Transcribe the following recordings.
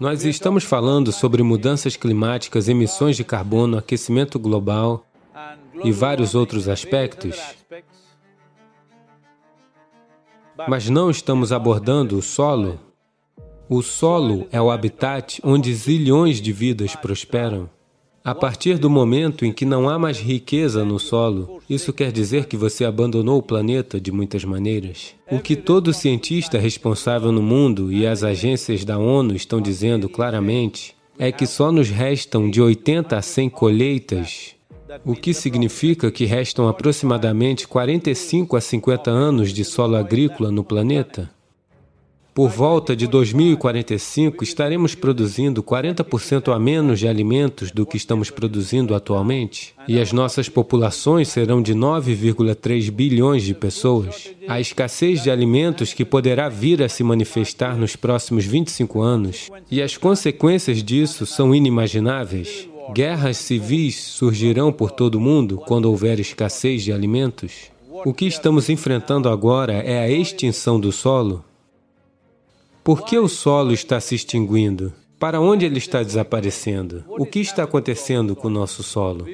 Nós estamos falando sobre mudanças climáticas, emissões de carbono, aquecimento global e vários outros aspectos. Mas não estamos abordando o solo. O solo é o habitat onde zilhões de vidas prosperam. A partir do momento em que não há mais riqueza no solo, isso quer dizer que você abandonou o planeta de muitas maneiras. O que todo cientista responsável no mundo e as agências da ONU estão dizendo claramente é que só nos restam de 80 a 100 colheitas, o que significa que restam aproximadamente 45 a 50 anos de solo agrícola no planeta. Por volta de 2045, estaremos produzindo 40% a menos de alimentos do que estamos produzindo atualmente, e as nossas populações serão de 9,3 bilhões de pessoas. A escassez de alimentos que poderá vir a se manifestar nos próximos 25 anos, e as consequências disso são inimagináveis. Guerras civis surgirão por todo o mundo quando houver escassez de alimentos. O que estamos enfrentando agora é a extinção do solo, por que o solo está se extinguindo? Para onde ele está desaparecendo? O que está acontecendo com o nosso solo?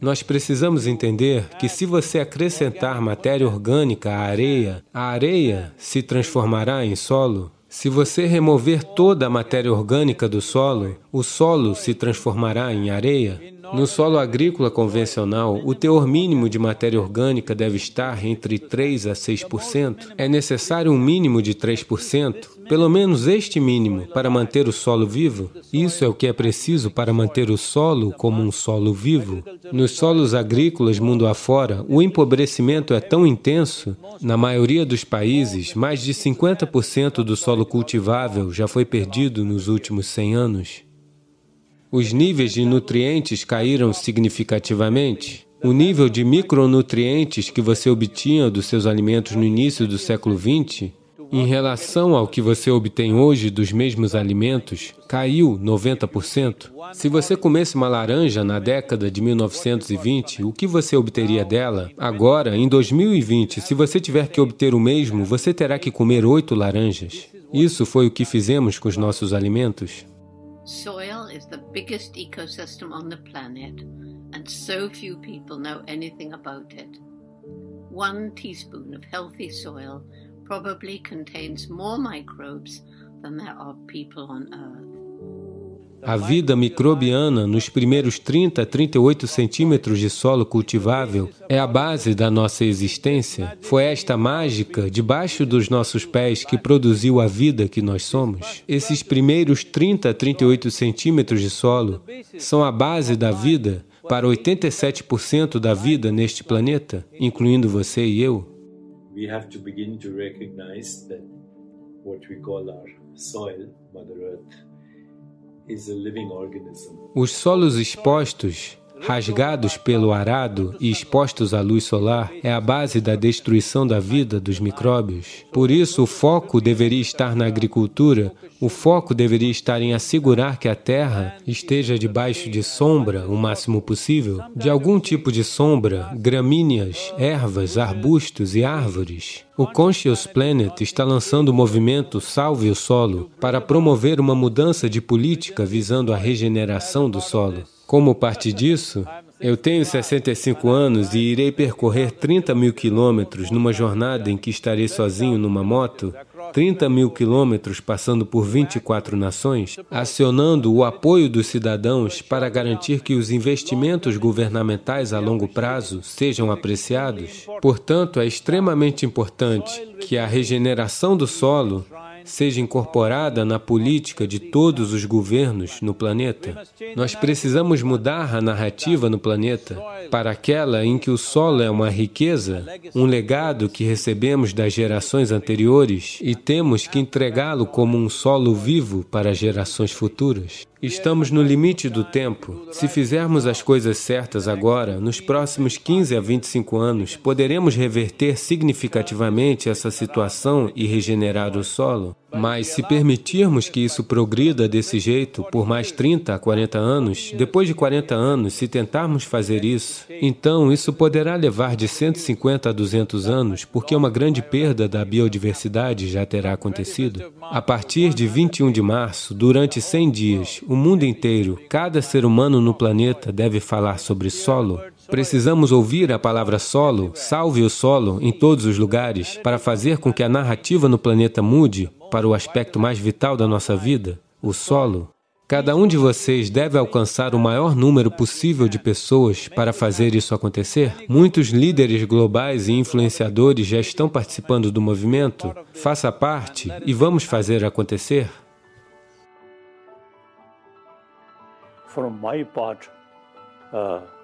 Nós precisamos entender que se você acrescentar matéria orgânica à areia, a areia se transformará em solo. Se você remover toda a matéria orgânica do solo, o solo se transformará em areia. No solo agrícola convencional, o teor mínimo de matéria orgânica deve estar entre 3 a 6%. É necessário um mínimo de 3%, pelo menos este mínimo, para manter o solo vivo. Isso é o que é preciso para manter o solo como um solo vivo. Nos solos agrícolas mundo afora, o empobrecimento é tão intenso, na maioria dos países, mais de 50% do solo cultivável já foi perdido nos últimos 100 anos. Os níveis de nutrientes caíram significativamente. O nível de micronutrientes que você obtinha dos seus alimentos no início do século XX, em relação ao que você obtém hoje dos mesmos alimentos, caiu 90%. Se você comesse uma laranja na década de 1920, o que você obteria dela? Agora, em 2020, se você tiver que obter o mesmo, você terá que comer oito laranjas. Isso foi o que fizemos com os nossos alimentos. Soil is the biggest ecosystem on the planet, and so few people know anything about it. One teaspoon of healthy soil probably contains more microbes than there are people on Earth. A vida microbiana nos primeiros 30 a 38 centímetros de solo cultivável é a base da nossa existência. Foi esta mágica debaixo dos nossos pés que produziu a vida que nós somos. Esses primeiros 30 a 38 centímetros de solo são a base da vida para 87% da vida neste planeta, incluindo você e eu. We have to begin to recognize that what we call our soil, Mother Earth, os solos expostos, rasgados pelo arado e expostos à luz solar, é a base da destruição da vida dos micróbios. Por isso, o foco deveria estar na agricultura, o foco deveria estar em assegurar que a terra esteja debaixo de sombra o máximo possível, de algum tipo de sombra, gramíneas, ervas, arbustos e árvores. O Conscious Planet está lançando o movimento Salve o Solo para promover uma mudança de política visando a regeneração do solo. Como parte disso, eu tenho 65 anos e irei percorrer 30 mil quilômetros numa jornada em que estarei sozinho numa moto 30 mil quilômetros passando por 24 nações, acionando o apoio dos cidadãos para garantir que os investimentos governamentais a longo prazo sejam apreciados. Portanto, é extremamente importante que a regeneração do solo seja incorporada na política de todos os governos no planeta. Nós precisamos mudar a narrativa no planeta para aquela em que o solo é uma riqueza, um legado que recebemos das gerações anteriores e temos que entregá-lo como um solo vivo para gerações futuras. Estamos no limite do tempo. Se fizermos as coisas certas agora, nos próximos 15 a 25 anos, poderemos reverter significativamente essa situação e regenerar o solo? Mas se permitirmos que isso progrida desse jeito por mais 30 a 40 anos, depois de 40 anos, se tentarmos fazer isso, então isso poderá levar de 150 a 200 anos, porque uma grande perda da biodiversidade já terá acontecido. A partir de 21 de março, durante 100 dias, o mundo inteiro, cada ser humano no planeta deve falar sobre solo, Precisamos ouvir a palavra solo, salve o solo, em todos os lugares, para fazer com que a narrativa no planeta mude para o aspecto mais vital da nossa vida, o solo. Cada um de vocês deve alcançar o maior número possível de pessoas para fazer isso acontecer. Muitos líderes globais e influenciadores já estão participando do movimento. Faça parte e vamos fazer acontecer. From my part, uh...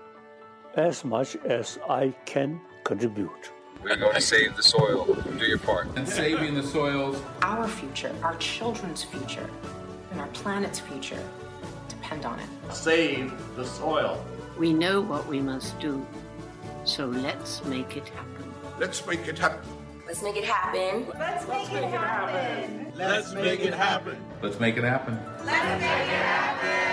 as much as I can contribute. We're going to save the soil. Do your part. And saving the soils. Our future, our children's future, and our planet's future depend on it. Save the soil. We know what we must do, so let's make it happen. Let's make it happen. Let's make it happen. Let's make, it, happen. Let's make it happen. Let's make it happen. Let's make